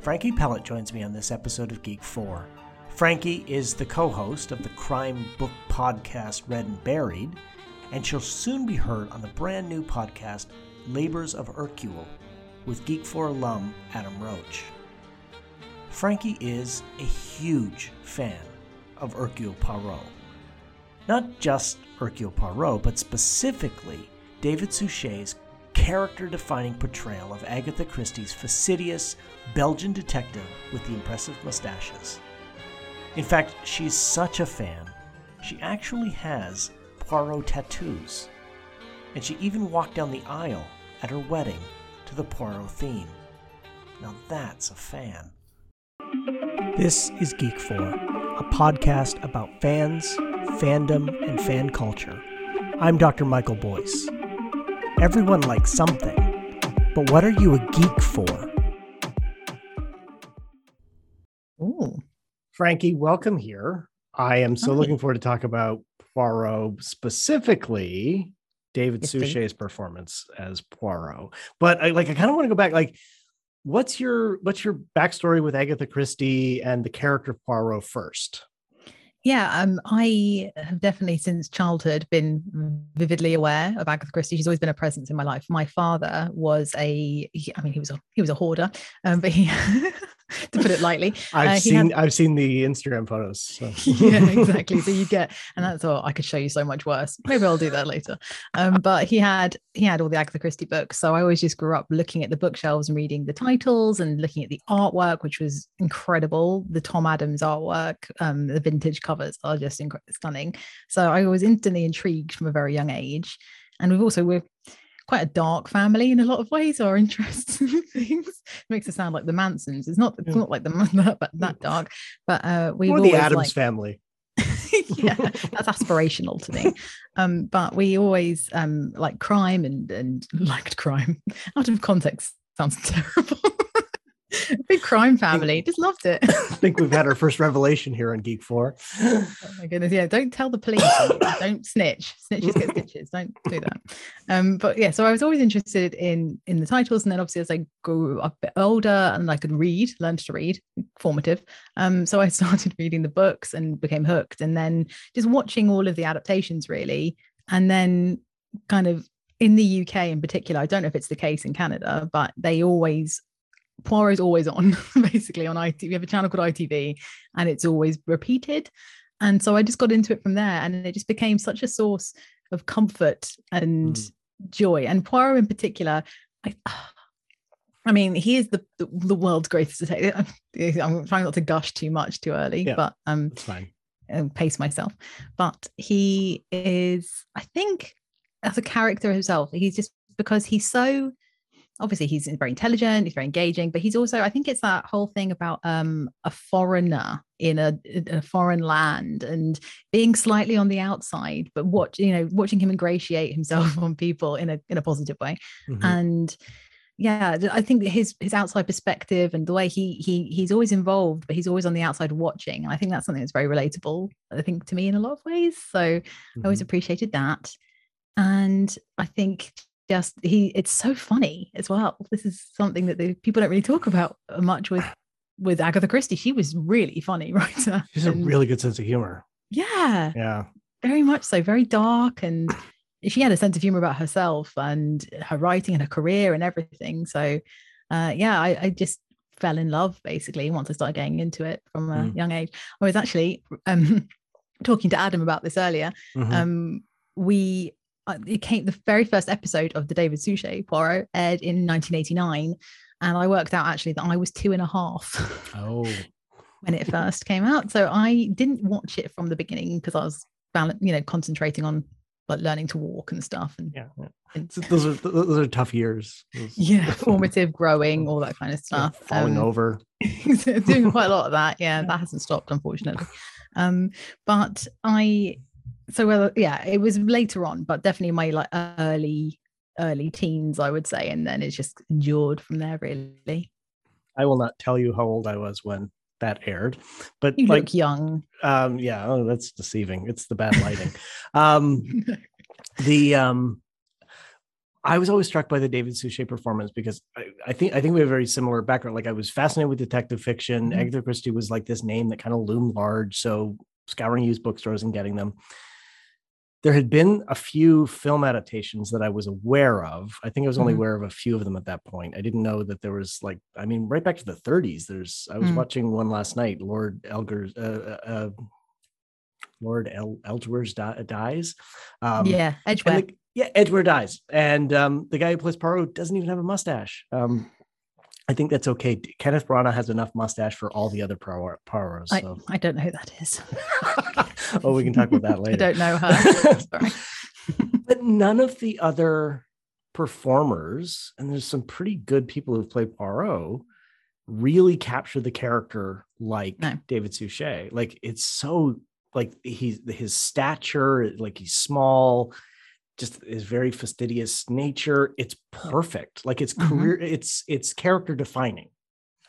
Frankie Pellet joins me on this episode of Geek 4. Frankie is the co host of the crime book podcast Read and Buried, and she'll soon be heard on the brand new podcast Labors of Hercule with Geek 4 alum Adam Roach. Frankie is a huge fan of Hercule Poirot. Not just Hercule Poirot, but specifically David Suchet's character defining portrayal of Agatha Christie's fastidious Belgian detective with the impressive mustaches. In fact, she's such a fan, she actually has Poirot tattoos. And she even walked down the aisle at her wedding to the Poirot theme. Now that's a fan. This is Geek 4, a podcast about fans, fandom, and fan culture. I'm Dr. Michael Boyce. Everyone likes something, but what are you a geek for? Ooh. Frankie, welcome here. I am so Hi. looking forward to talk about Poirot specifically David Yes, please. Suchet's performance as Poirot. But I like I kind of want to go back like what's your what's your backstory with Agatha Christie and the character of Poirot first? Yeah, um, I have definitely since childhood been vividly aware of Agatha Christie. She's always been a presence in my life. My father was a, I mean, he was a he was a hoarder, um, but he, to put it lightly, I've Uh, seen had- I've seen the Instagram photos. So. yeah, exactly. So you get, and that's all I could show you so much worse. Maybe I'll do that later. Um, but he had he had all the Agatha Christie books, so I always just grew up looking at the bookshelves and reading the titles and looking at the artwork, which was incredible. The Tom Adams artwork, um, the vintage covers are just incre- stunning. So I was instantly intrigued from a very young age, and we've also we're quite a dark family in a lot of ways. Our interests in things it makes it sound like the Mansons. It's not. It's not like the that, but that dark. But uh, we or the Addams family. yeah, that's aspirational to me. Um, but we always um like crime and and liked crime. Out of context sounds terrible. Big crime family, just loved it. I think we've had our first revelation here on Geek 4. oh my goodness, yeah. Don't tell the police. don't snitch. Snitches get stitches. Don't do that. Um, but yeah, so I was always interested in in the titles, and then obviously as I grew up a bit older and I could read, learned to read, formative. Um, so I started reading the books and became hooked, and then just watching all of the adaptations really, and then kind of in the UK in particular. I don't know if it's the case in Canada, but they always Poirot's always on basically on ITV. We have a channel called ITV, and it's always repeated. And so I just got into it from there, and it just became such a source of comfort and Mm. joy. And Poirot in particular, I, I mean, he is the the, world's greatest detective. I'm trying not to gush too much too early, Yeah. but um, That's fine. and pace myself. But he is, I think, as a character himself, he's just because he's so obviously he's very intelligent, he's very engaging, but he's also, I think it's that whole thing about um a foreigner in a, a foreign land and being slightly on the outside, but watch, you know, watching him ingratiate himself on people in a in a positive way Mhm. and yeah i think his his outside perspective and the way he he he's always involved but he's always on the outside watching and i think that's something that's very relatable i think to me in a lot of ways so i always Mhm. appreciated that and i think just he it's so funny as well this is something that the people don't really talk about much with with agatha christie she was really funny writer She's a really good sense of humor. yeah Yeah. very much so very dark and she had a sense of humor about herself and her writing and her career and everything so uh yeah i, I just fell in love basically once i started getting into it from a Mm. young age i was actually um talking to adam about this earlier Mhm. um we it came the very first episode of the david suchet poirot aired in 1989 and i worked out actually that i was two and a half oh. when it first came out. So I didn't watch it from the beginning because I was, bal- you know, concentrating on like learning to walk and stuff and, Yeah. yeah. and those are those are tough years. Those- yeah, formative growing, all that kind of yeah, stuff. falling Um, over. doing quite a lot of that. Yeah, that hasn't stopped, unfortunately. Um, but I, so well, yeah, it was later on, but definitely my like early, early teens, I would say, and then it's just endured from there. Really, I will not tell you how old I was when that aired, but you like, look young. um, yeah, oh, that's deceiving. It's the bad lighting. um, the um, I was always struck by the David Suchet performance because I, I, think I think we have a very similar background. Like I was fascinated with detective fiction. Mm-hmm. Agatha Christie was like this name that kind of loomed large. So scouring used bookstores and getting them. There had been a few film adaptations that I was aware of. I think I was only mm-hmm. aware of a few of them at that point. I didn't know that there was like, I mean, right back to the 30s. There's I was mm-hmm. watching one last night, Lord Elgar's uh, uh, uh Lord El- Elgers dies. Um, yeah, Edgware. The, yeah, Edgware dies, and um, the guy who plays Poirot doesn't even have a mustache. Um, I think that's okay. Kenneth Branagh has enough mustache for all the other Poirots. So. I, I don't know who that is. oh, we can talk about that later. I don't know her. Sorry. but none of the other performers, and there's some pretty good people who've played Poirot, really capture the character like no. David Suchet. Like it's so like he's his stature, like he's small, just his very fastidious nature. It's perfect. Like it's mm-hmm. career, it's it's character defining.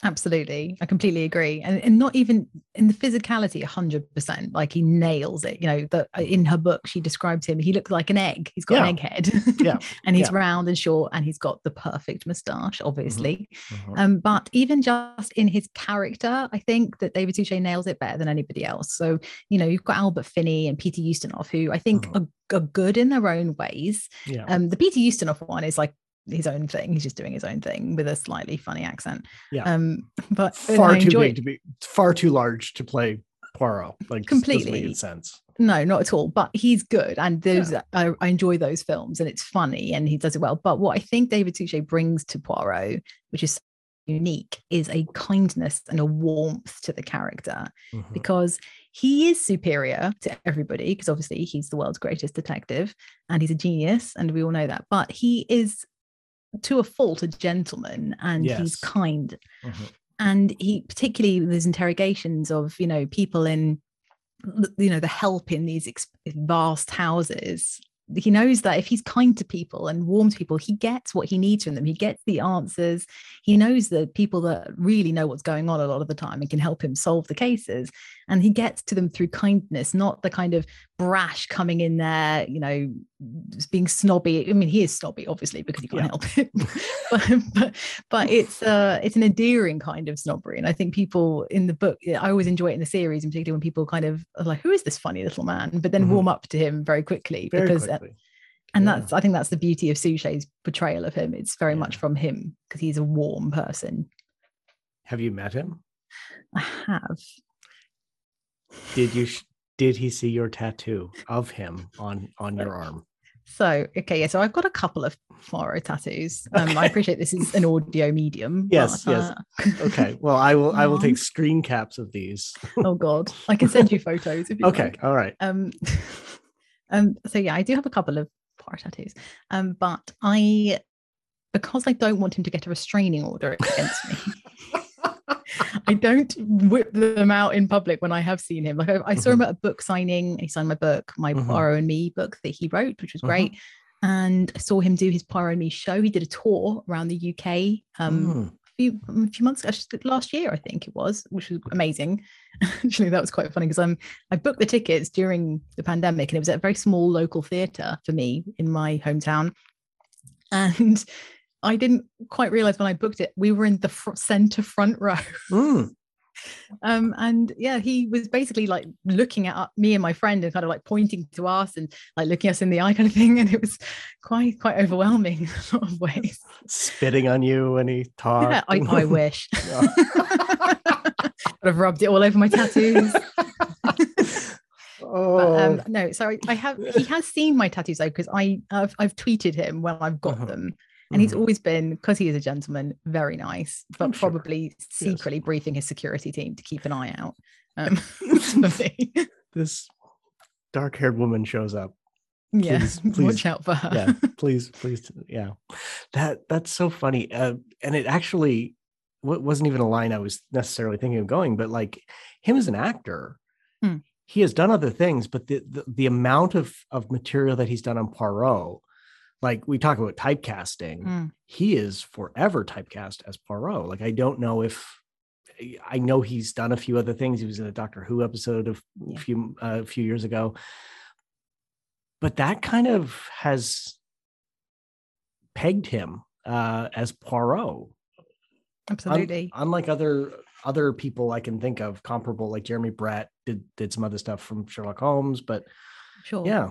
Absolutely. I completely agree. And, and not even in the physicality, 100%. Like he nails it. You know, that uh, in her book, she describes him, he looks like an egg. He's got yeah. an egg head. yeah. and he's yeah. round and short and he's got the perfect moustache, obviously. Mm-hmm. Mm-hmm. Um, but even just in his character, I think that David Suchet nails it better than anybody else. So, you know, you've got Albert Finney and Peter Ustinov, who I think mm-hmm. are, are, good in their own ways. Yeah. Um, the Peter Ustinov one is like his own thing. He's just doing his own thing with a slightly funny accent. Yeah. Um, but far too big to be far too large to play Poirot. Like completely sense. No, not at all. But he's good, and those yeah. I, I, enjoy those films, and it's funny, and he does it well. But what I think David Suchet brings to Poirot, which is unique, is a kindness and a warmth to the character, mm-hmm. because he is superior to everybody because obviously he's the world's greatest detective and he's a genius and we all know that but he is to a fault a gentleman and yes. he's kind mm-hmm. and he particularly his interrogations of you know people in you know the help in these vast houses he knows that if he's kind to people and warm to people, he gets what he needs from them. He gets the answers. He knows the people that really know what's going on a lot of the time and can help him solve the cases. And he gets to them through kindness, not the kind of brash coming in there, you know, being snobby. I mean, he is snobby, obviously, because he can't yeah. help it. but, but, but it's uh it's an endearing kind of snobbery. And I think people in the book, I always enjoy it in the series, in particular when people kind of are like, who is this funny little man? But then mm-hmm. warm up to him very quickly very because uh, and yeah. that's I think that's the beauty of Suchet's portrayal of him. It's very yeah. much from him because he's a warm person. Have you met him? I have. Did you did he see your tattoo of him on on your arm? So okay, yeah. So I've got a couple of Poirot tattoos. Um, okay. I appreciate this is an audio medium. Yes, but, yes. Uh... okay. Well, I will. I will take screen caps of these. oh God, I can send you photos if you okay. Like. All right. Um, um. So yeah, I do have a couple of Poirot tattoos. Um, but I, because I don't want him to get a restraining order against me. I don't whip them out in public when I have seen him. Like I, I saw mm-hmm. him at a book signing. He signed my book, my mm-hmm. Poirot and Me book that he wrote, which was great. Mm-hmm. And I saw him do his Poirot and Me show. He did a tour around the UK um, mm. a few a few months ago, last year I think it was, which was amazing. Actually, that was quite funny because I'm I booked the tickets during the pandemic, and it was at a very small local theatre for me in my hometown. And I didn't quite realize when I booked it, we were in the fr- center front row. Mm. um, and yeah, he was basically like looking at me and my friend and kind of like pointing to us and like looking us in the eye kind of thing. And it was quite, quite overwhelming in a lot of ways. Spitting on you when he talked. Yeah, I, I wish. I'd have rubbed it all over my tattoos. Oh. But, um, oh. no, sorry. I have. He has seen my tattoos though, because I I've, I've tweeted him when I've got uh-huh. them, and he's mm-hmm. always been, because he is a gentleman, very nice, but I'm probably sure. secretly yes. briefing his security team to keep an eye out. Um, this dark haired woman shows up. Yeah, please, watch out for her. yeah, please, please, yeah. That that's so funny, uh, and it actually wasn't even a line I was necessarily thinking of going, but like him as an actor, hmm. he has done other things, but the, the, the amount of of material that he's done on Poirot like we talk about typecasting, mm. he is forever typecast as Poirot. Like I don't know if I know he's done a few other things. He was in a Doctor Who episode of yeah. a few uh, a few years ago, but that kind of has pegged him uh, as Poirot. Un- Absolutely. unlike other other people I can think of comparable, like Jeremy Brett did did some other stuff from Sherlock Holmes, but sure. yeah,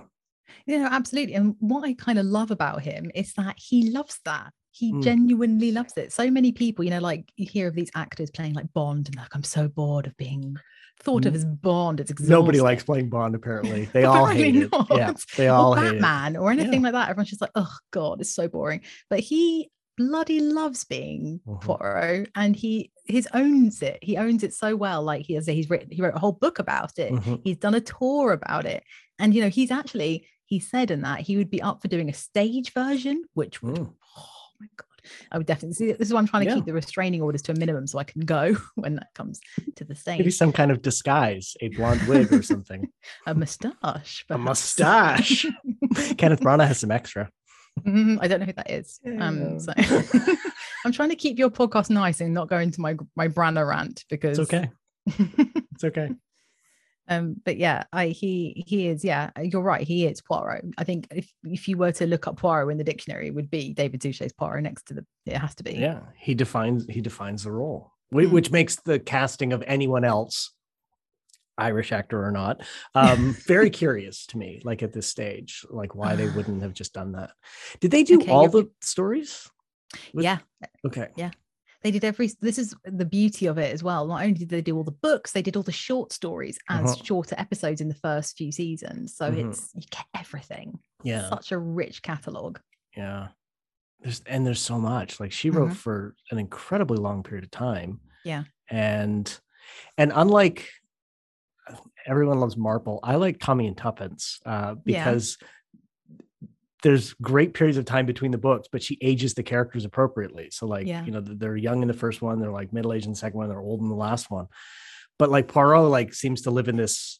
You know, absolutely. And what I kind of love about him is that he loves that. He Mm. genuinely loves it. So many people, you know, like you hear of these actors playing like Bond and like, I'm so bored of being thought of as Bond. It's exhausting. nobody likes playing Bond. Apparently, they all hate it. Yeah, they or all hate it. Batman or anything like that. Everyone's just like, oh God, it's so boring. But he bloody loves being Mhm. Poirot and he his owns it. He owns it so well. Like he has he's written he wrote a whole book about it. Mhm. He's done a tour about it. And you know, he's actually he said in that he would be up for doing a stage version, which would Mm. oh my god. I would definitely see this is why I'm trying to Yeah. keep the restraining orders to a minimum so I can go when that comes to the thing. Maybe some kind of disguise, a blonde wig or something. A mustache. a mustache. Kenneth Branagh has some extra. Mhm, I don't know who that is. Um, so I'm trying to keep your podcast nice and not go into my my Branagh rant because It's okay. It's okay. Um, but yeah, I he he is yeah. You're right. He is Poirot. I think if if you were to look up Poirot in the dictionary, it would be David Suchet's Poirot next to the. It has to be. Yeah, he defines he defines the role, Mm. which makes the casting of anyone else, Irish actor or not, um, very curious to me. Like at this stage, like why they wouldn't have just done that. Did they do Okay, all the stories? Was- Yeah, Okay. They did every. This is the beauty of it as well. Not only did they do all the books, they did all the short stories as Uh-huh. shorter episodes in the first few seasons. So Mhm. it's you get everything. Yeah. Such a rich catalog. Yeah. There's and there's so much. Like she wrote Mhm. for an incredibly long period of time. Yeah. And and unlike everyone loves Marple, I like Tommy and Tuppence uh, Yeah. There's great periods of time between the books, but she ages the characters appropriately. So like, Yeah. you know, they're young in the first one, they're like middle aged in the second one, they're old in the last one. But like Poirot like seems to live in this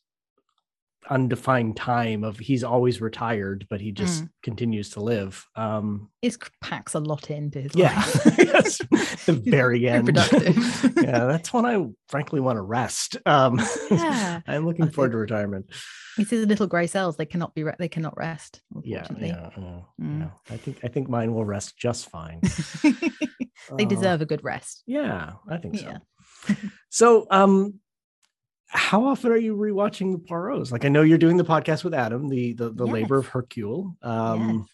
undefined time of he's always retired, but he just continues to live. Um It packs a lot into his yeah, life. Yes, the very very end. productive. yeah, that's when I frankly want to rest. Um, Yeah. I'm looking I forward think- to retirement. It is little grey cells. They cannot be. Re- they cannot rest. Yeah, yeah, yeah, Mm. yeah. I think I think mine will rest just fine. they Uh, deserve a good rest. Yeah, I think so. Yeah. So, um, how often are you rewatching the Poirot's? Like, I know you're doing the podcast with Adam, the the, the labor of Hercule. Um,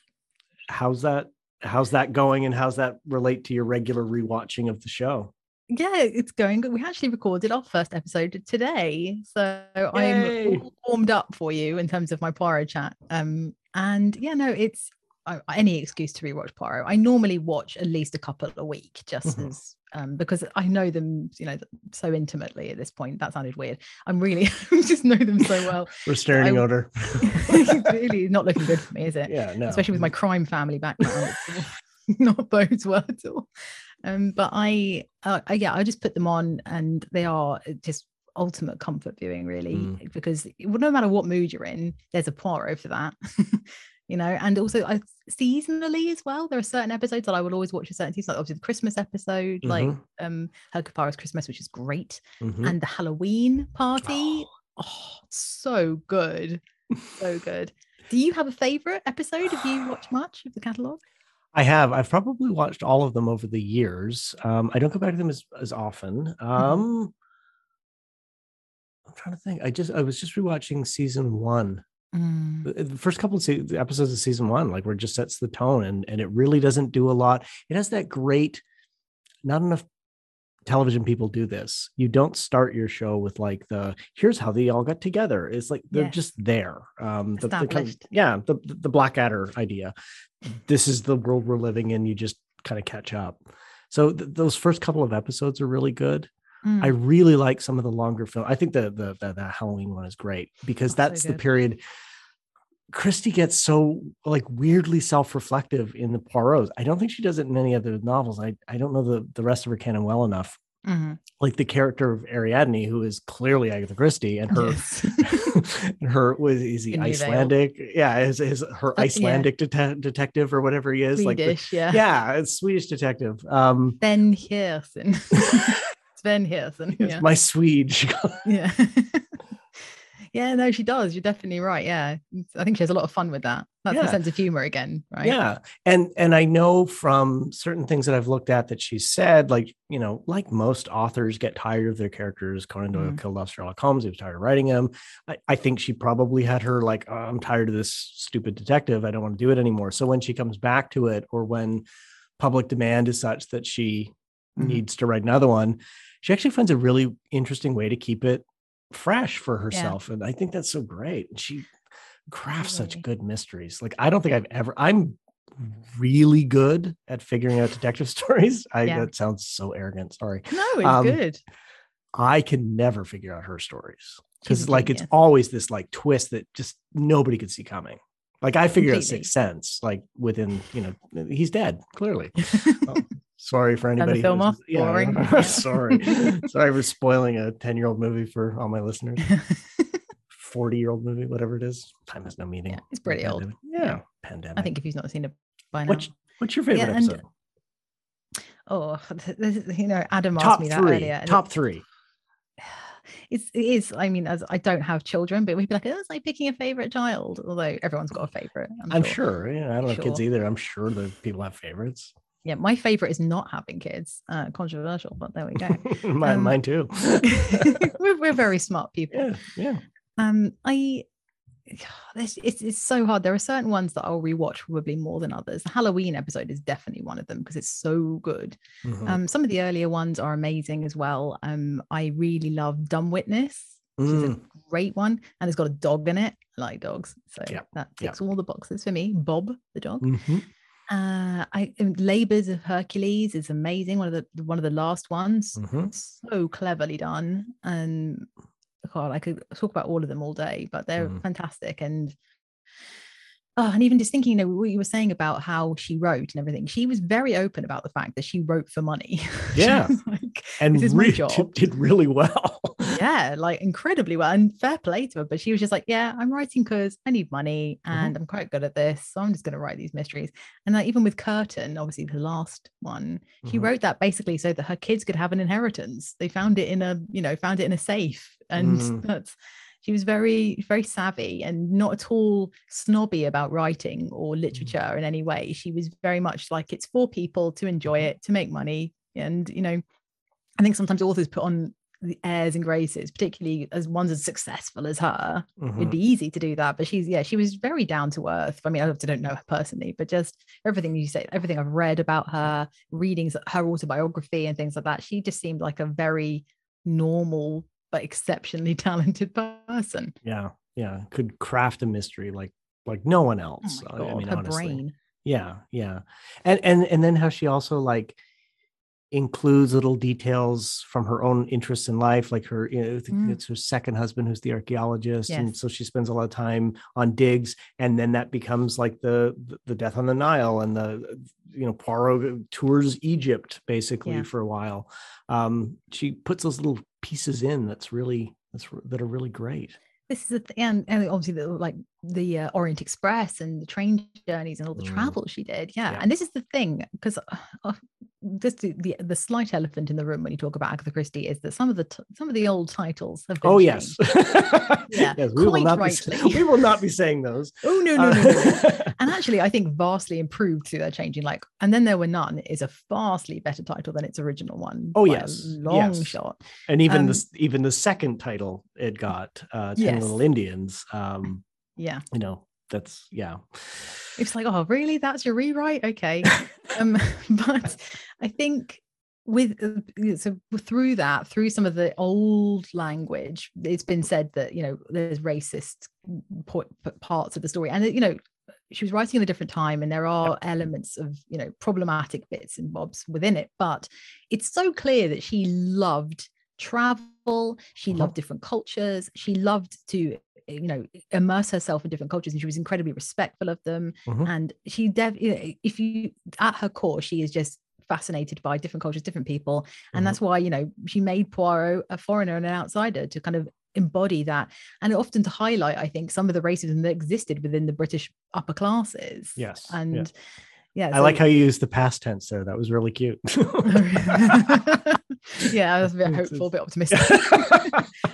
how's that? How's that going, and how's that relate to your regular rewatching of the show? Yeah, it's going good. We actually recorded our first episode today, so. I'm warmed up for you in terms of my Poirot chat. Um, and yeah, no, it's I, any excuse to rewatch Poirot. I normally watch at least a couple a week, just Mhm. as um because I know them, you know, so intimately at this point. That sounded weird. I'm really just know them so well. Restraining I- order. really not looking good for me, is it? yeah, no. especially with my crime family background. not bodes well at all. Um, but I, uh, I- yeah, I just put them on, and they are just ultimate comfort viewing, really, Mm. because no matter what mood you're in, there's a Poirot for that. You know, and also I seasonally as well. There are certain episodes that I will always watch a certain season, like obviously the Christmas episode, like Mhm. um Hercule Poirot's Christmas, which is great, Mhm. and the Halloween party. Oh, so good. So good. Do you have a favorite episode? Have you watched much of the catalogue? I have. I've probably watched all of them over the years. Um, I don't go back to them as, as often. Mm-hmm. Um, I'm trying to think. I just I was just rewatching season one. Mm, The the first couple of se- the episodes of season one, like where it just sets the tone, and and it really doesn't do a lot. It has that great. Not enough television people do this. You don't start your show with like the here's how they all got together. It's like they're Yes. just there. Um, the, the kind of- yeah, the the the Blackadder idea. This is the world we're living in. You just kind of catch up. So th- those first couple of episodes are really good. Mm. I really like some of the longer film. I think the the the, the Halloween one is great because Oh, so that's the period. Christie gets so like weirdly self-reflective in the Poirot's. I don't think she does it in any other novels. I I don't know the the rest of her canon well enough. Mhm. Like the character of Ariadne, who is clearly Agatha Christie, and her Yes. and her was is he In Icelandic? Yeah, is is her yeah. Icelandic dete- detective or whatever he is? Like the- Swedish, yeah. yeah, Swedish detective. Um, Ben Hjerson. Sven Hjerson. it's Yeah. my Swede. Yeah. Yeah, no, she does. You're definitely right. Yeah. I think she has a lot of fun with that. That's Yeah. sense of humor again, right? Yeah. And and I know from certain things that I've looked at that she's said, like, you know, like most authors get tired of their characters. Conan Doyle Mhm. killed off Sherlock Holmes. He was tired of writing him. I, I think she probably had her like, "Oh, I'm tired of this stupid detective. I don't want to do it anymore. So when she comes back to it, or when public demand is such that she Mhm. needs to write another one, she actually finds a really interesting way to keep it fresh for herself. And I think that's so great. And she crafts such good mysteries. Like I don't think I've ever I'm really good at figuring out detective stories. I Yeah. that sounds so arrogant. Sorry. No, it's Um, good. I can never figure out her stories. Because like it's always this like twist that just nobody could see coming. Like I figured out Completely. Sixth Sense, like within, you know, he's dead, clearly. Oh, sorry for anybody. film who's- off? Boring. sorry. sorry for spoiling a 10-year-old movie for all my listeners. 40-year-old movie, whatever it is. Time has no meaning. Yeah, it's pretty old. Pandemic. Yeah. Pandemic. I think if you've not seen it by now. what's what's your favorite Yeah, and episode? oh, this is- you know, Adam asked Top me that three. earlier. Top it- three. it's it is. I mean, as I don't have children, but we'd be like, oh, it's like picking a favorite child. Although everyone's got a favorite. I'm, I'm sure. sure. Yeah, I don't have kids either. I'm sure that people have favorites. Yeah, my favorite is not having kids. Uh, controversial, but there we go. mine, Um, mine too. we're, we're very smart people. yeah, yeah. Um, I this it's, it's so hard. There are certain ones that I'll rewatch probably more than others. The Halloween episode is definitely one of them because it's so good. Mhm. Um, some of the earlier ones are amazing as well. Um, I really love Dumb Witness. Which is a Mm, great one, and it's got a dog in it. I like dogs, so Yeah, that yeah. ticks all the boxes for me. Bob the dog. mhm. Uh, I um, Labors of Hercules is amazing. One of the one of the last ones. Mhm. So cleverly done, and God, I could talk about all of them all day, but they're Mhm. fantastic. And oh, and even just thinking, you know, what you were saying about how she wrote and everything. She was very open about the fact that she wrote for money. Yeah. like, And This is my job. did really well. yeah, like incredibly well and fair play to her. But she was just like, yeah, I'm writing because I need money Mhm. and I'm quite good at this. So I'm just going to write these mysteries. And like, even with Curtain, obviously the last one, she Mhm. wrote that basically so that her kids could have an inheritance. They found it in a, you know, found it in a safe. And Mm. that's, she was very, very savvy and not at all snobby about writing or Mm. literature in any way. She was very much like it's for people to enjoy Mhm. it, to make money. And, you know, I think sometimes authors put on the airs and graces, particularly as ones as successful as her. It'd Mhm. be easy to do that, but she's yeah, she was very down to earth. I mean, I don't know her personally, but just everything you say, everything I've read about her, readings, her autobiography, and things like that. She just seemed like a very normal but exceptionally talented person. Yeah, yeah. Could craft a mystery like like no one else. my I- god, I mean, her honestly. brain. Yeah, yeah. And and and then how she also like includes little details from her own interests in life, like her, you know, Mm. it's her second husband who's the archaeologist, and so she spends a lot of time on digs, and then that becomes like the the- the death on the Nile and the you know Poirot tours Egypt basically Yeah. for a while. Um, she puts those little pieces in that's really that's that are really great. This is a th- and, and obviously the like the uh, Orient Express and the train journeys and all the Mm. travel she did. Yeah. Yeah. And this is the thing because uh, this the, the slight elephant in the room when you talk about Agatha Christie is that some of the t- some of the old titles have been Oh yes, Yeah, yes. We will quite not be rightly. we will not be saying those. Oh no no no no. no. Uh, and actually, I think vastly improved through their changing. Like, and then there were none is a vastly better title than its original one. Oh, yes, long yes. shot. and even Um, the even the second title it got, uh, Ten Yes. Little Indians. Um, Yeah, you know, that's yeah. it's like, oh, really? That's your rewrite? Okay. um, but I think with uh, so through that, through some of the old language, it's been said that you know there's racist parts of the story, and you know she was writing in a different time, and there are elements of you know problematic bits and bobs within it, but it's so clear that she loved travel, she Uh-huh. loved different cultures, she loved to you know immerse herself in different cultures and she was incredibly respectful of them Mhm. and she dev you know, if you at her core she is just fascinated by different cultures different people and Mhm. that's why you know she made poirot a foreigner and an outsider to kind of embody that and often to highlight i think some of the racism that existed within the british upper classes Yes, yeah. Yeah, I like how you used the past tense there. That was really cute. yeah, I was a bit hopeful, a bit optimistic.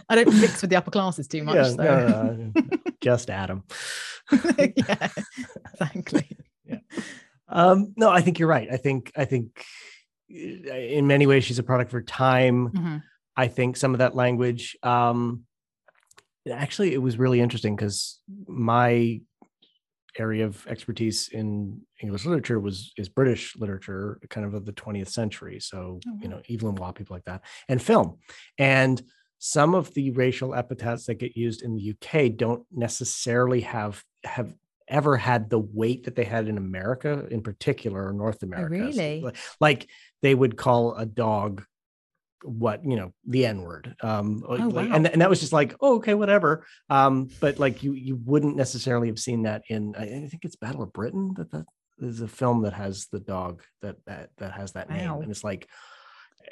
I don't mix with the upper classes too much. Yeah, so. no, no, just Adam. yeah, exactly. Um, no, I think you're right. I think I think uh, in many ways she's a product for time. Mhm. I think some of that language. Um, actually, it was really interesting because my area of expertise in English literature was is British literature, kind of of the 20th century. So Oh, you know, Evelyn Waugh, people like that, and film, and some of the racial epithets that get used in the UK don't necessarily have have ever had the weight that they had in America, in particular, or North America. So, really? like they would call a dog what you know the n word um Oh, like- wow. and, and that was just like oh okay whatever. Um but like you you wouldn't necessarily have seen that in i, think it's battle of britain that that is a film that has the dog that that that has that name. And it's like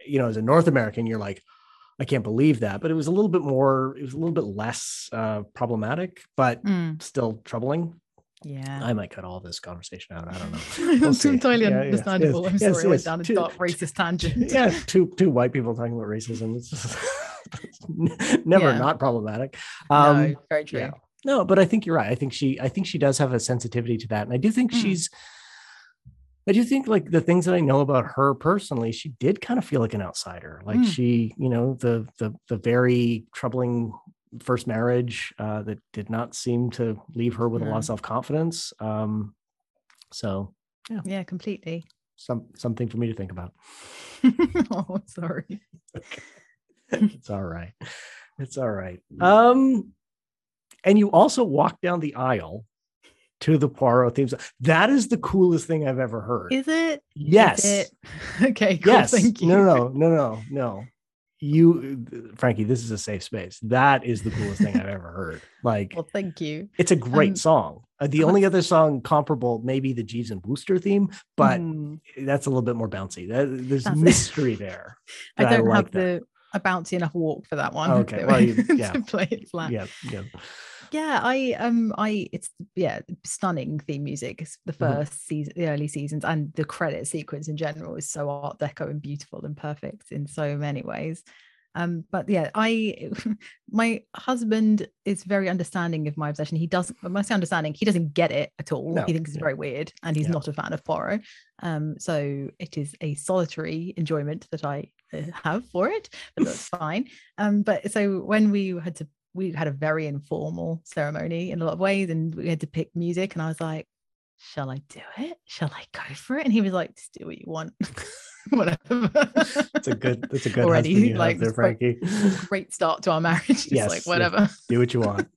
you know as a north american you're like i can't believe that. But it was a little bit more it was a little bit less uh problematic but Mm, still troubling yeah. i might cut all this conversation out i don't know It's We'll see. entirely Yeah, yeah, understandable. yes, I'm yes, sorry, I went yes. down a Two- dark racist tangent. yeah, two two white people talking about racism. It's just never Yeah. not problematic. Um, no, very true. yeah. No, but I think you're right. I think she I think she does have a sensitivity to that. And I do think Mm. she's I do think like the things that I know about her personally, she did kind of feel like an outsider. Like Mm. she, you know, the the the very troubling first marriage uh that did not seem to leave her with a lot of self-confidence. Um so Yeah, completely. some something for me to think about. oh, sorry. it's all right. It's all right. Um, and you also walk down the aisle to the Poirot themes. That is the coolest thing I've ever heard. Is it? yes. it? Okay, cool. Yes. Thank you. No, no, no, no, no. You, Frankie, this is a safe space. That is the coolest thing I've ever heard. Like, Well, thank you. it's a great um, song. Uh, the only other song comparable, maybe the Jeeves and Wooster theme, but Mm, that's a little bit more bouncy. That, there's That's it. mystery there. I don't like have that. the a bouncy enough walk for that one. Okay, well, you- yeah. to play it flat. Yeah, yeah. Yeah, I um I it's yeah stunning theme music. It's the Mhm. first season, the early seasons, and the credit sequence in general is so art deco and beautiful and perfect in so many ways. Um, but yeah, I my husband is very understanding of my obsession. He doesn't when I say understanding, he doesn't get it at all. No, he thinks it's very weird, and he's Yeah. not a fan of Poirot. Um, so it is a solitary enjoyment that I uh, have for it, but that's fine. Um, but so when we had to, we had a very informal ceremony in a lot of ways, and we had to pick music, and I was like, "Shall I do it? Shall I go for it?" And he was like, "Just do what you want, whatever." It's a good. it's a good Already, like, there, Frankie. great start to our marriage. Just Yes, like yeah. whatever. Do what you want.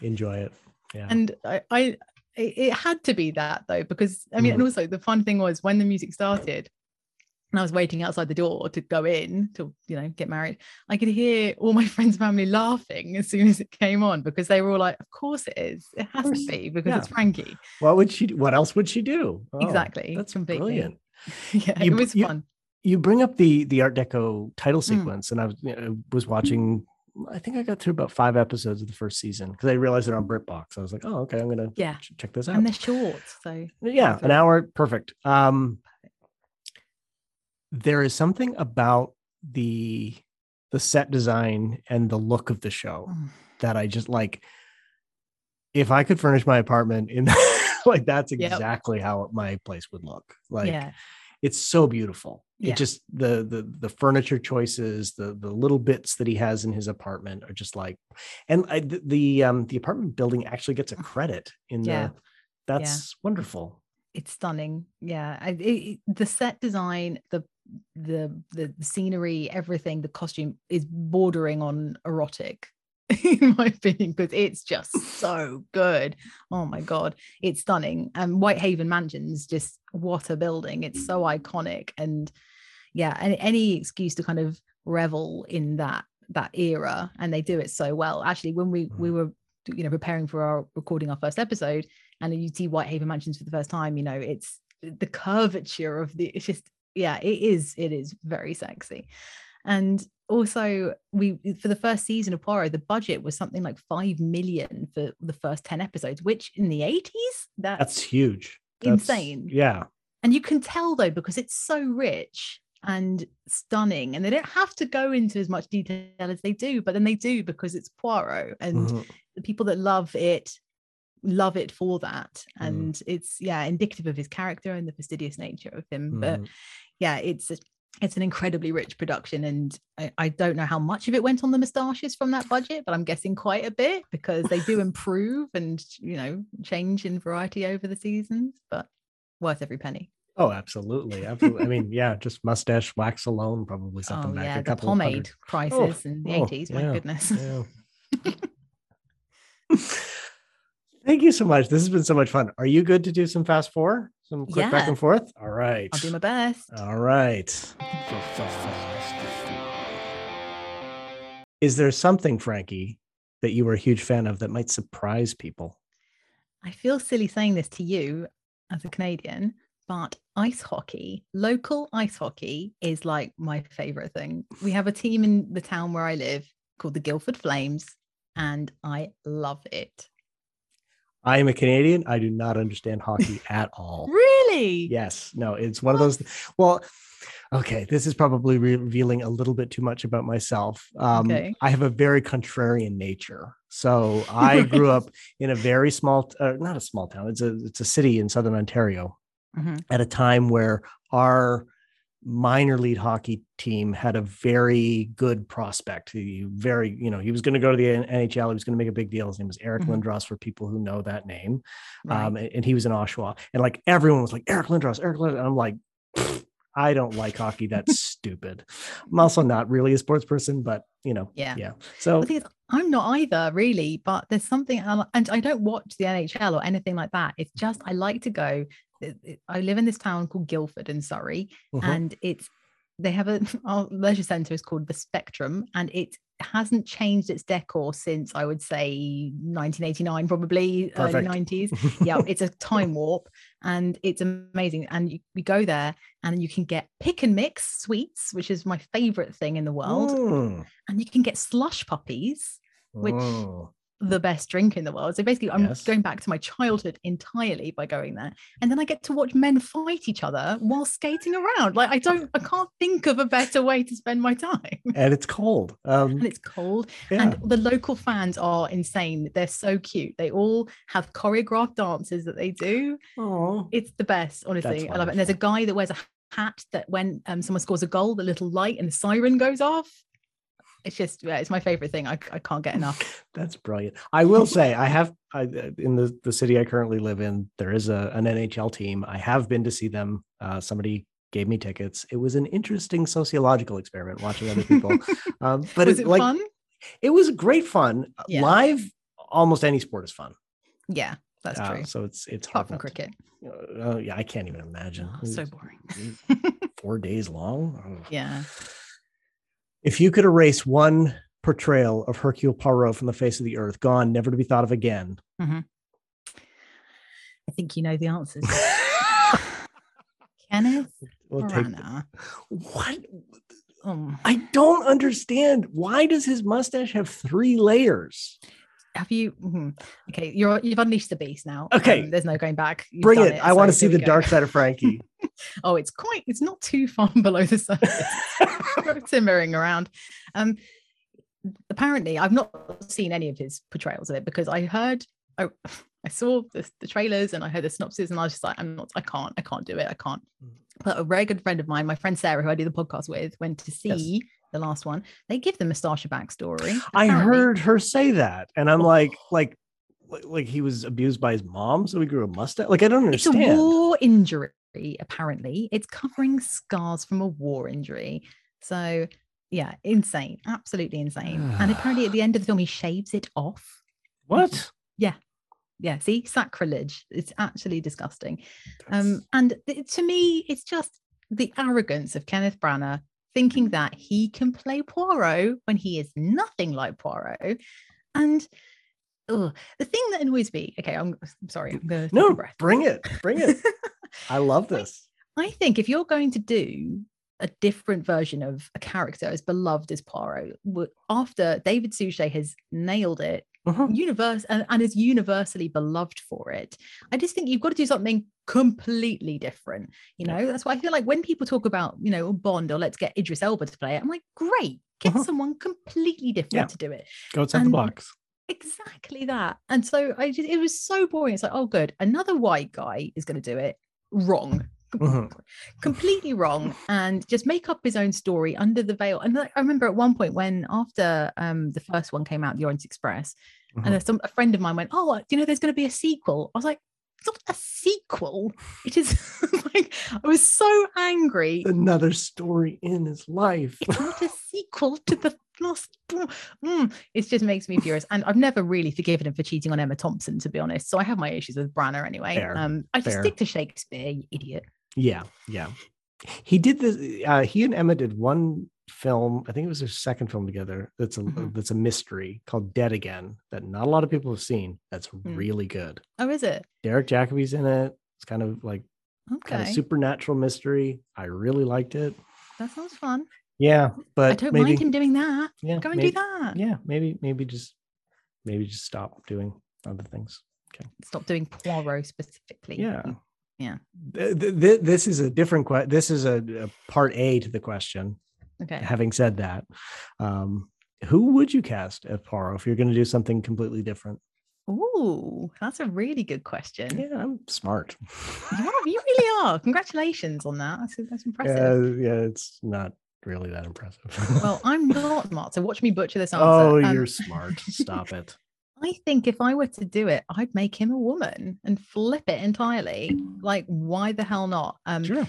Enjoy it. Yeah. And I, I it, it had to be that though, because I mean, and mm-hmm. also the fun thing was when the music started, and I was waiting outside the door to go in to, you know, get married, I could hear all my friends' family laughing as soon as it came on because they were all like, Of course it is. It has to be because it's. Frankie. what would she? do- What else would she do? Oh, Exactly, That's completely. brilliant. yeah, You- it was you- fun. You bring up the the Art Deco title Mm. sequence, and I was you know, was watching. I think I got through about five episodes of the first season because I realized they're on BritBox. I was like, oh, okay, I'm gonna Yeah. ch- check this out. And they're short. So yeah, an hour, perfect. Um, there is something about the the set design and the look of the show mm, that I just like. If I could furnish my apartment in like that's Yep. exactly how my place would look. Like yeah. it's so beautiful. Yeah. It just the the the furniture choices, the the little bits that he has in his apartment are just like, and I, the, the um the apartment building actually gets a credit in Yeah. the. That's wonderful. it's stunning yeah I, it- the set design the the the scenery everything the costume is bordering on erotic in my opinion because it's just so good. Oh my god. It's stunning. And whitehaven mansions just what a building. It's so iconic. And yeah and any excuse to kind of revel in that that era and they do it so well. Actually when we mm-hmm. we were you know preparing for our recording our first episode and you see Whitehaven Mansions for the first time, you know, it's the curvature of the it's just yeah, it is it is very sexy. And also we for the first season of Poirot, the budget was something like 5 million for the first 10 episodes, which in the 80s that's, That's huge. That's- insane. Yeah. and you can tell though because it's so rich and stunning and they don't have to go into as much detail as they do but then they do because it's poirot and Mhm. the people that love it love it for that Mm. and it's yeah indicative of his character and the fastidious nature of him but Mhm. yeah it's a- it's an incredibly rich production and I, I don't know how much of it went on the moustaches from that budget but i'm guessing quite a bit because they do improve and you know change in variety over the seasons but worth every penny Oh, absolutely. Absolutely. I mean, yeah, just mustache wax alone probably something oh back yeah a couple of pomade hundred. prices in the oh, 80s my yeah, goodness Yeah. Thank you so much. This has been so much fun. Are you good to do some fast four? Some quick back and forth? All right. i'll do my best All right. Is there something, Frankie, that you were a huge fan of that might surprise people? I feel silly saying this to you as a Canadian, but ice hockey, local ice hockey is like my favorite thing. We have a team in the town where I live called the Guildford Flames, and I love it. I am a Canadian. I do not understand hockey at all. Really? Yes. No, it's one of those. Well, okay. This is probably revealing a little bit too much about myself. Um, Okay. I have a very contrarian nature. So I grew up in a very small, uh, not a small town. It's a it's a city in southern Ontario Mhm. at a time where our minor league hockey team had a very good prospect. He very, you know, he was going to go to the NHL. He was going to make a big deal. His name was Eric Mhm. Lindros for people who know that name. Right. Um, and, and he was in Oshawa. And like everyone was like, Eric Lindros, Eric Lindros. And I'm like, I don't like hockey. That's stupid. I'm also not really a sports person, but you know, Yeah. yeah. So The thing is, I'm not either, really, but there's something, and I don't watch the NHL or anything like that. It's just I like to go. It- it- I live in this town called Guildford in Surrey, mhm. and it's they have a our leisure centre is called the Spectrum, and it hasn't changed its decor since I would say 1989, probably early 90s. Yeah, it's a time warp, and it's amazing. And you, you go there, and you can get pick and mix sweets, which is my favorite thing in the world, Mm, and you can get slush puppies which- mm. The best drink in the world. So basically, I'm Yes. going back to my childhood entirely by going there, and then I get to watch men fight each other while skating around. Like I don't, I can't think of a better way to spend my time. and it's cold. Um, And it's cold, yeah. and the local fans are insane. They're so cute. They all have choreographed dances that they do. Aw. It's the best, honestly. I love it. And there's a guy that wears a hat that when um, someone scores a goal, the little light and the siren goes off. It's just, yeah, it's my favorite thing. I, I can't get enough. That's brilliant. I will say, I have I, in the the city I currently live in. There is a an NHL team. I have been to see them. Uh, somebody gave me tickets. It was an interesting sociological experiment watching other people. um, but Was it, it like fun? it was great fun. Yeah. Live, almost any sport is fun. Yeah, that's Uh, true. so it's it's Apart hard from to- cricket. Uh, yeah, I can't even imagine. Oh, so boring. Four days long. Ugh. yeah. If you could erase one portrayal of Hercule Poirot from the face of the earth, gone, never to be thought of again. I think you know the answers. Kenneth We'll Branagh. what Um, I don't understand. Why does his mustache have three layers? Have you? mhm. Okay, you're you've unleashed the beast now. Okay. Um, there's no going back. You've Bring done it. I want to see the go. dark side of Frankie. Oh, it's quite. It's not too far below the surface. simmering around. Um, apparently, I've not seen any of his portrayals of it because I heard, I, I saw the, the trailers and I heard the synopsis, and I was just like, I'm not, I can't, I can't do it, I can't. Mm. But a very good friend of mine, my friend Sarah, who I do the podcast with, went to Yes. The last one. They give the moustache a backstory. I heard her say that, and I'm like, like, like, like he was abused by his mom, so he grew a mustache. Like I don't understand. it's a war injury. Apparently, it's covering scars from a war injury. So, yeah, insane, absolutely insane. and apparently, at the end of the film, he shaves it off. What? Yeah, yeah see, sacrilege. It's actually disgusting. Um, and th- to me, it's just the arrogance of Kenneth Branagh thinking that he can play Poirot when he is nothing like Poirot. And ugh, the thing that annoys me, okay, I'm, I'm sorry, I'm going to no, take a breath. bring it, bring it. I love this. I think if you're going to do a different version of a character as beloved as Poirot, after David Suchet has nailed it Mhm. universe and, and is universally beloved for it. I just think you've got to do something completely different. You Yeah. know, that's why I feel like when people talk about, you know, Bond or let's get Idris Elba to play it, I'm like, great, get Mhm. someone completely different Yeah. to do it. Go outside the box. Exactly that. And so I just, it was so boring. It's like, oh, good. Another white guy is going to do it wrong. Mhm. Completely wrong, and just make up his own story under the veil. And I remember at one point when after um the first one came out, The Orient Express, Mhm. and some a friend of mine went, "Oh, do you know there's going to be a sequel?" I was like, "It's not a sequel. It is like I was so angry. Another story in his life. It's not a sequel to the last. Mm. It just makes me furious, and I've never really forgiven him for cheating on Emma Thompson, to be honest. So I have my issues with Branagh anyway. Um, I just fair. stick to Shakespeare, you idiot. Yeah, yeah. He did this. Uh, he and Emma did one film. I think it was their second film together. That's a Mhm. that's a mystery called Dead Again that not a lot of people have seen. That's Hmm. really good. Oh, is it? Derek Jacobi's in it. It's kind of like kind Okay, of supernatural mystery. I really liked it. that sounds fun. Yeah, but I don't maybe, mind him doing that. Yeah, Go and maybe, do that. Yeah, maybe maybe just maybe just stop doing other things. Okay. Stop doing Poirot specifically. Yeah. Yeah. Th- th- th- this is a different question. This is a, a part A to the question. Okay. Having said that, um, who would you cast as Poirot if you're going to do something completely different? Ooh, that's a really good question. Yeah, I'm smart. You, are, you really are. Congratulations on that. That's, that's impressive. yeah, yeah, it's not really that impressive. Well, I'm not smart, so watch me butcher this answer. oh, Um, you're smart. Stop it. I think if I were to do it, I'd make him a woman and flip it entirely. Like, why the hell not? Um, Sure.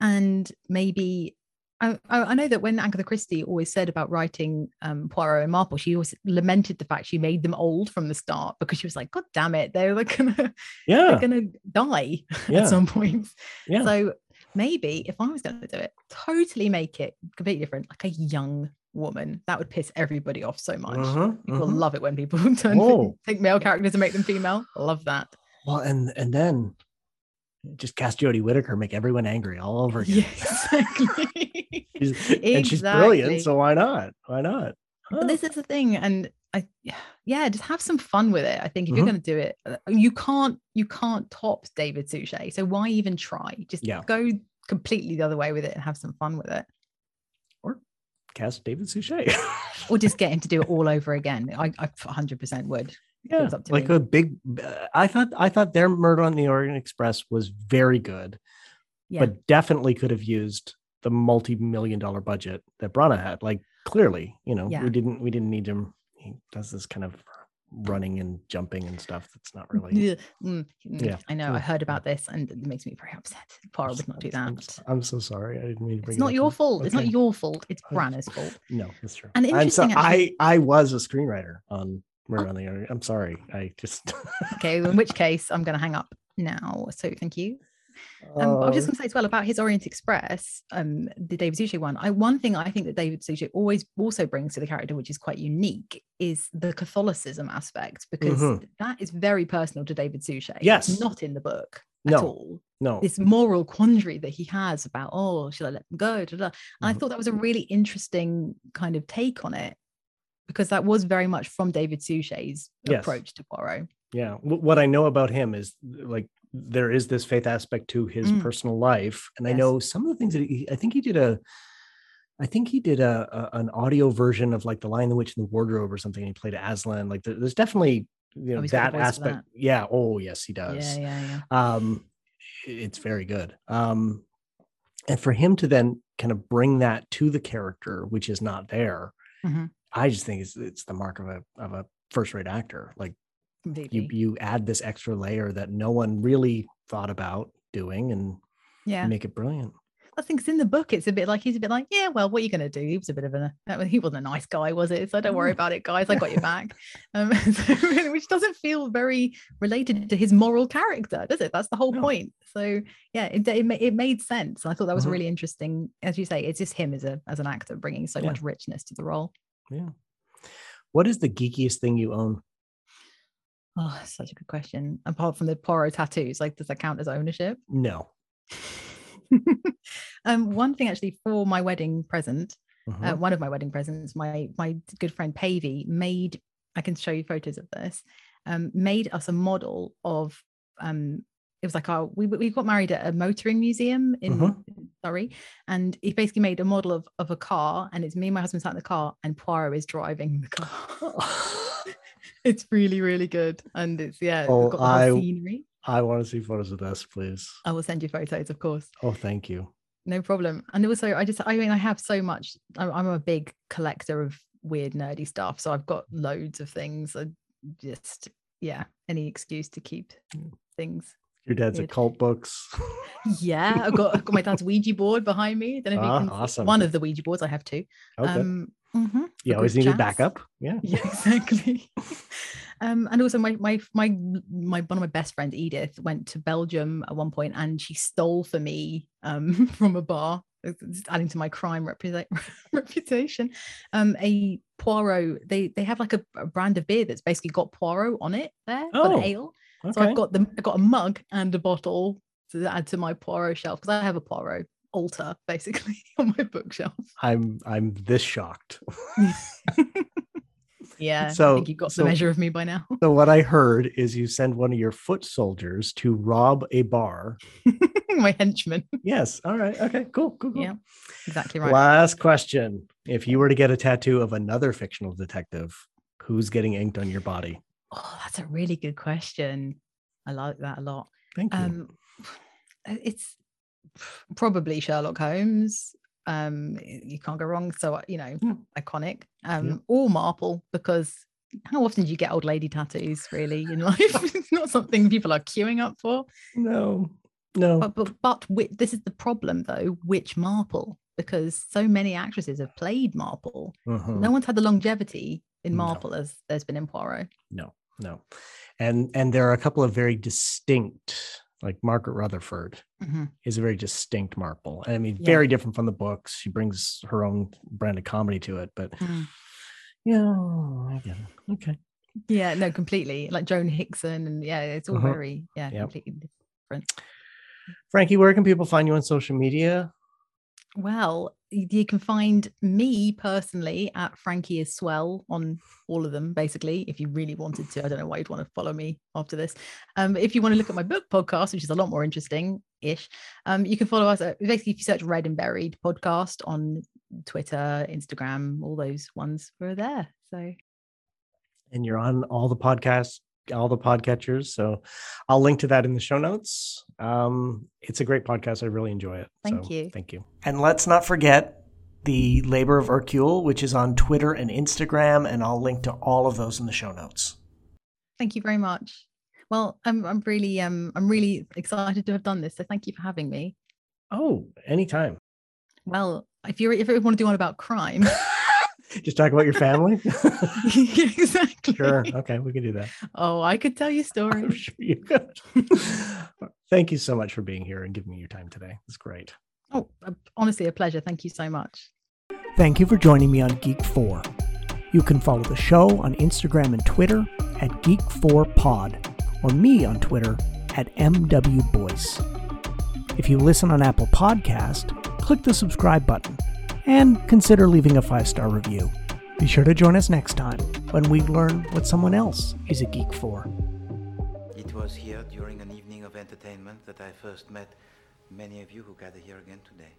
and maybe I, I know that when Agatha Christie always said about writing um, Poirot and Marple, she always lamented the fact she made them old from the start because she was like, God damn it, they're like gonna Yeah. they're gonna die Yeah. at some point. Yeah. So maybe if I was gonna do it, totally make it completely different, like a young woman. That would piss everybody off so much. Mhm, People mhm. love it when people turn take male characters and make them female. Love that. Well, and and then just cast Jodie Whittaker, make everyone angry all over again. Exactly. She's- and she's brilliant, so why not? Why not? But this is the thing, and I, yeah, just have some fun with it. I think if you're Mhm. going to do it, uh, you can't, you can't top David Suchet. So why even try? Just Yeah. go completely the other way with it and have some fun with it, Cast David Suchet. or just get him to do it all over again. I, I 100% would. yeah, up to like me. a big. uh, I thought I thought their Murder on the Orient Express was very good, Yeah, but definitely could have used the multi-million dollar budget that Branagh had. Like clearly, you know, Yeah. we didn't we didn't need him. He does this kind of running and jumping and stuff. That's not really. Mm, mm, Yeah. I know. I heard about this, and it makes me very upset. Poirot would not do that. I'm so sorry. I didn't mean to bring It's not up. your fault. It's not your fault. It's I'm Branagh's fault. No, that's true. And I'm so interesting, actually- I I was a screenwriter on Murder Oh. on the. I'm sorry. I just. Okay, in which case I'm going to hang up now. So thank you. Um, I was just Oh, going to say as well about his Orient Express, um, the David Suchet one. I one thing I think that David Suchet always also brings to the character, which is quite unique, is the Catholicism aspect because Mhm. that is very personal to David Suchet. It's Yes. not in the book at No. all. no. This moral quandary that he has about, oh, should I let them go? Da, da. And I Mhm. thought that was a really interesting kind of take on it because that was very much from David Suchet's Yes. approach to Poirot. yeah what i know about him is like there is this faith aspect to his Mm. personal life and i know some of the things that he i think he did a i think he did a, a an audio version of like the lion the witch and the wardrobe or something and he played aslan like there- there's definitely you know he's that the voice for aspect that. yeah oh yes he does Yeah, yeah, yeah. um it's very good um and for him to then kind of bring that to the character which is not there Mhm. i just think it's it's the mark of a of a first rate actor like you you add this extra layer that no one really thought about doing and yeah. make it brilliant I think it's in the book. It's a bit like he's a bit like, yeah, well, what are you going to do? He was a bit of a, he wasn't a nice guy, was it? So don't worry about it, guys. I got your back. Um, so- which doesn't feel very related to his moral character, does it? That's the whole No. point. So yeah, it, it, it made sense. I thought that was Mhm. really interesting. As you say, it's just him as a as an actor bringing so Yeah. much richness to the role. yeah what is the geekiest thing you own Oh, such a good question. Apart from the Poirot tattoos, like does that count as ownership? no um, one thing actually for my wedding present, uh, Mhm. one of my wedding presents, my my good friend Pavey made I can show you photos of this. Um, made us a model of um, it was like our we we got married at a motoring museum in Mhm. Surrey, and he basically made a model of of a car, and it's me and my husband sat in the car, and Poirot is driving the car. it's really really good, and it's yeah, Oh, got the whole I- scenery. I want to see photos of this, please. I will send you photos, of course. Oh, thank you. No problem. And also, I just, I mean, I have so much. I'm, I'm a big collector of weird, nerdy stuff. So I've got loads of things. I just, yeah, any excuse to keep Mm. things. Your dad's Weird. occult books. Yeah, I've got, I've got my dad's Ouija board behind me. If Ah, you can see- awesome. One of the Ouija boards. I have two. Okay. Um, mhm, you always need a backup. Yeah. Yeah, exactly. um, and also my my my my one of my best friends, Edith, went to Belgium at one point and she stole for me um from a bar. it's- adding to my crime reputa- reputation. Um, a Poirot. They they have like a, a brand of beer that's basically got Poirot on it there, but Oh, ale. Okay. So I've got them. I've got a mug and a bottle to add to my Poirot shelf because I have a Poirot altar basically on my bookshelf. I'm I'm this shocked. Yeah, I So- think you got so- the measure of me by now. So what I heard is you send one of your foot soldiers to rob a bar. my henchman. Yes. All right. Okay. Cool. Cool. cool. Yeah, exactly right. Last question. If you were to get a tattoo of another fictional detective, who's getting inked on your body? Oh, that's a really good question. I like that a lot. Thank you. Um, it's probably Sherlock Holmes. Um, you can't go wrong. So uh, you know, Yeah. iconic. Um, or Marple because how often do you get old lady tattoos? Really in life, it's not something people are queuing up for. no. No. But but but whi- this is the problem though. Which Marple? Because so many actresses have played Marple. Mhm. No one's had the longevity in No. Marple as there's been in Poirot. No. No. And and there are a couple of very distinct, like Margaret Rutherford Mhm. is a very distinct Marple. I mean, Yeah. very different from the books. She brings her own brand of comedy to it, but Mm. yeah, get it. Okay. Yeah, no, completely. Like Joan Hickson, and yeah, it's all Mhm. very yeah, Yep. completely different. Frankie, where can people find you on social media? Well, you can find me personally at Frankie is Swell on all of them, basically. If you really wanted to, I don't know why you'd want to follow me after this. Um, if you want to look at my book podcast, which is a lot more interesting ish, um, you can follow us. At, basically, if you search Read and Buried podcast on Twitter, Instagram, all those ones, we're there. So and you're on all the podcasts, all the podcatchers. So I'll link to that in the show notes. Um, it's a great podcast. I really enjoy it. Thank So, you. Thank you. And let's not forget the Labor of Hercule, which is on Twitter and Instagram, and I'll link to all of those in the show notes. thank you very much. Well, I'm I'm really um I'm really excited to have done this. So thank you for having me. Oh, anytime. Well, if you're if you want to do one about crime, Just talk about your family. Exactly. sure. Okay, we can do that. Oh, I could tell you I'm stories. sure you could. Thank you so much for being here and giving me your time today. It's great. Oh, uh, honestly, a pleasure. Thank you so much. Thank you for joining me on Geek4. You can follow the show on Instagram and Twitter at Geek4Pod, or me on Twitter at MWBoyce. If you listen on Apple Podcast, click the subscribe button and consider leaving a five star review. Be sure to join us next time when we learn what someone else is a geek for. It was here during an evening of entertainment that I first met many of you who gather here again today.